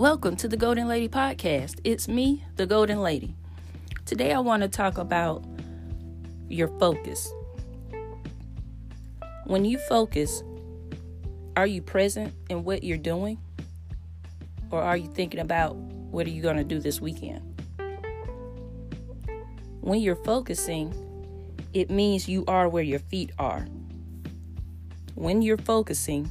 Welcome to the Goalden Lady Podcast. It's me, the Goalden Lady. Today I want to talk about your focus. When you focus, are you present in what you're doing? Or are you thinking about what are you going to do this weekend? When you're focusing, it means you are where your feet are. When you're focusing,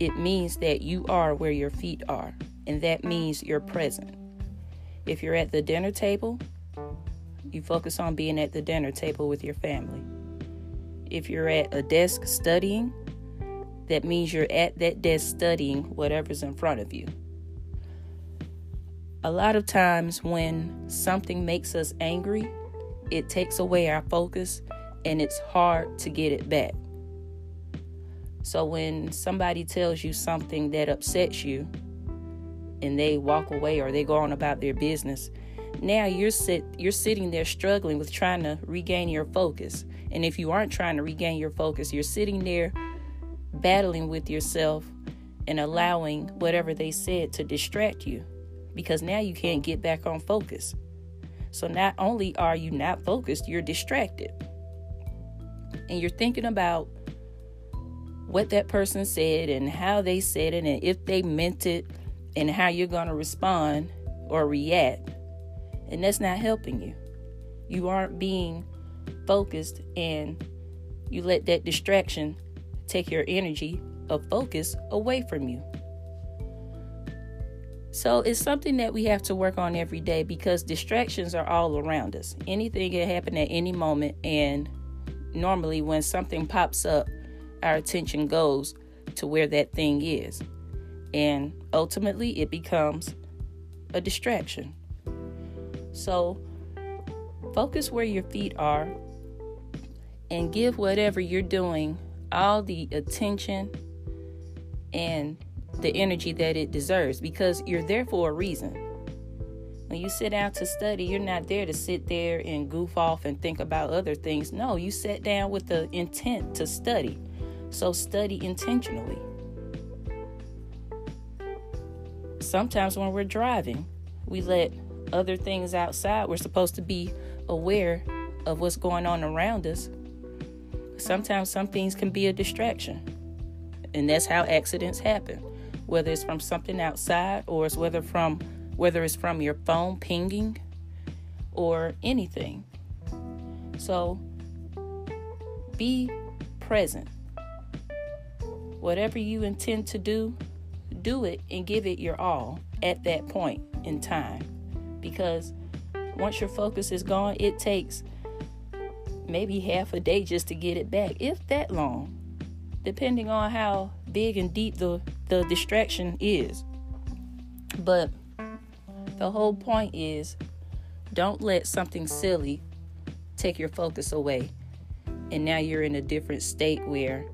it means that you are where your feet are and that means you're present. If you're at the dinner table, you focus on being at the dinner table with your family. If you're at a desk studying, that means you're at that desk studying whatever's in front of you. A lot of times, when something makes us angry, it takes away our focus and it's hard to get it back. So, when somebody tells you something that upsets you, and they walk away or they go on about their business. Now you're sit you're sitting there struggling with trying to regain your focus. And if you aren't trying to regain your focus you're sitting there battling with yourself and allowing whatever they said to distract you because now you can't get back on focus. So not only are you not focused you're distracted. And you're thinking about what that person said and how they said it and if they meant it and how you're going to respond or react. And that's not helping you. You aren't being focused and you let that distraction take your energy of focus away from you. So it's something that we have to work on every day because distractions are all around us. Anything can happen at any moment, and normally when something pops up, our attention goes to where that thing is and ultimately it becomes a distraction. So, focus where your feet are and give whatever you're doing all the attention and the energy that it deserves because you're there for a reason. When you sit down to study, you're not there to sit there and goof off and think about other things. No, you sat down with the intent to study. So, study intentionally. Sometimes when we're driving, we let other things outside. We're supposed to be aware of what's going on around us. Sometimes some things can be a distraction. And that's how accidents happen. Whether it's from something outside or it's whether from whether it's from your phone pinging or anything. So be present. Whatever you intend to do, do it and give it your all at that point in time. Because once your focus is gone, it takes maybe half a day just to get it back, if that long, depending on how big and deep the, the distraction is. But the whole point is don't let something silly take your focus away. And now you're in a different state where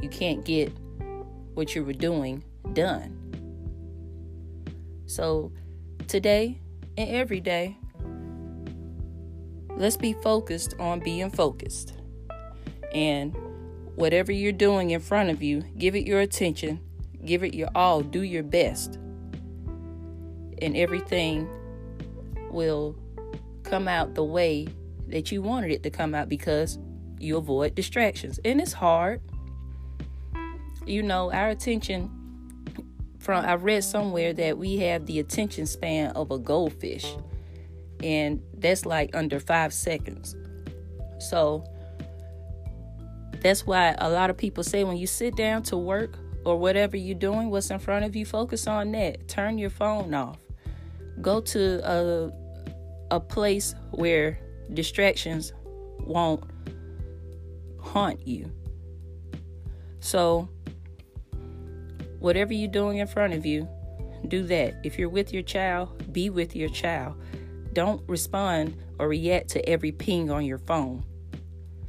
you can't get what you were doing done. So today and every day, let's be focused on being focused. And whatever you're doing in front of you, give it your attention, give it your all, do your best. And everything will come out the way that you wanted it to come out because you avoid distractions. And it's hard. You know, our attention from I read somewhere that we have the attention span of a goldfish, and that's like under five seconds. So that's why a lot of people say when you sit down to work or whatever you're doing, what's in front of you, focus on that. Turn your phone off. Go to a a place where distractions won't haunt you. So Whatever you're doing in front of you, do that. If you're with your child, be with your child. Don't respond or react to every ping on your phone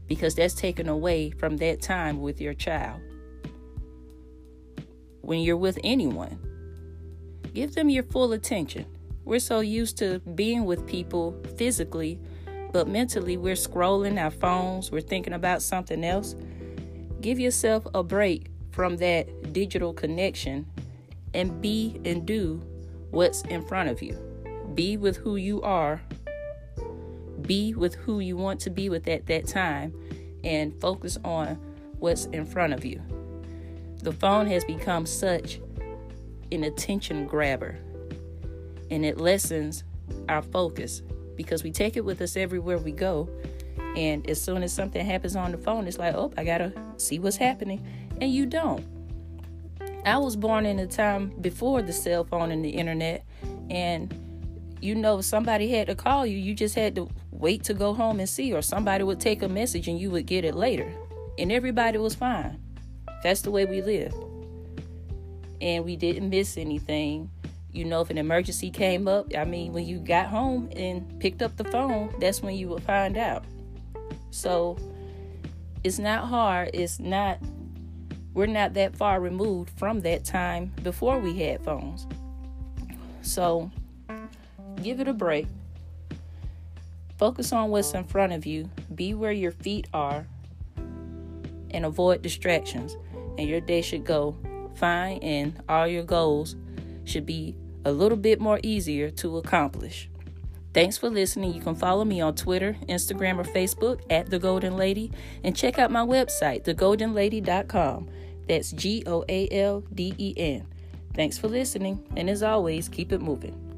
because that's taken away from that time with your child. When you're with anyone, give them your full attention. We're so used to being with people physically, but mentally we're scrolling our phones, we're thinking about something else. Give yourself a break from that digital connection and be and do what's in front of you. Be with who you are. Be with who you want to be with at that time and focus on what's in front of you. The phone has become such an attention grabber and it lessens our focus because we take it with us everywhere we go. And as soon as something happens on the phone, it's like, oh, I gotta see what's happening. And you don't. I was born in a time before the cell phone and the internet, and you know, if somebody had to call you, you just had to wait to go home and see, or somebody would take a message and you would get it later. And everybody was fine. That's the way we lived. And we didn't miss anything. You know, if an emergency came up, I mean, when you got home and picked up the phone, that's when you would find out. So it's not hard. It's not, we're not that far removed from that time before we had phones. So give it a break. Focus on what's in front of you. Be where your feet are and avoid distractions. And your day should go fine, and all your goals should be a little bit more easier to accomplish. Thanks for listening. You can follow me on Twitter, Instagram, or Facebook at The Goalden Lady and check out my website, thegoaldenlady.com. That's G O A L D E N. Thanks for listening, and as always, keep it moving.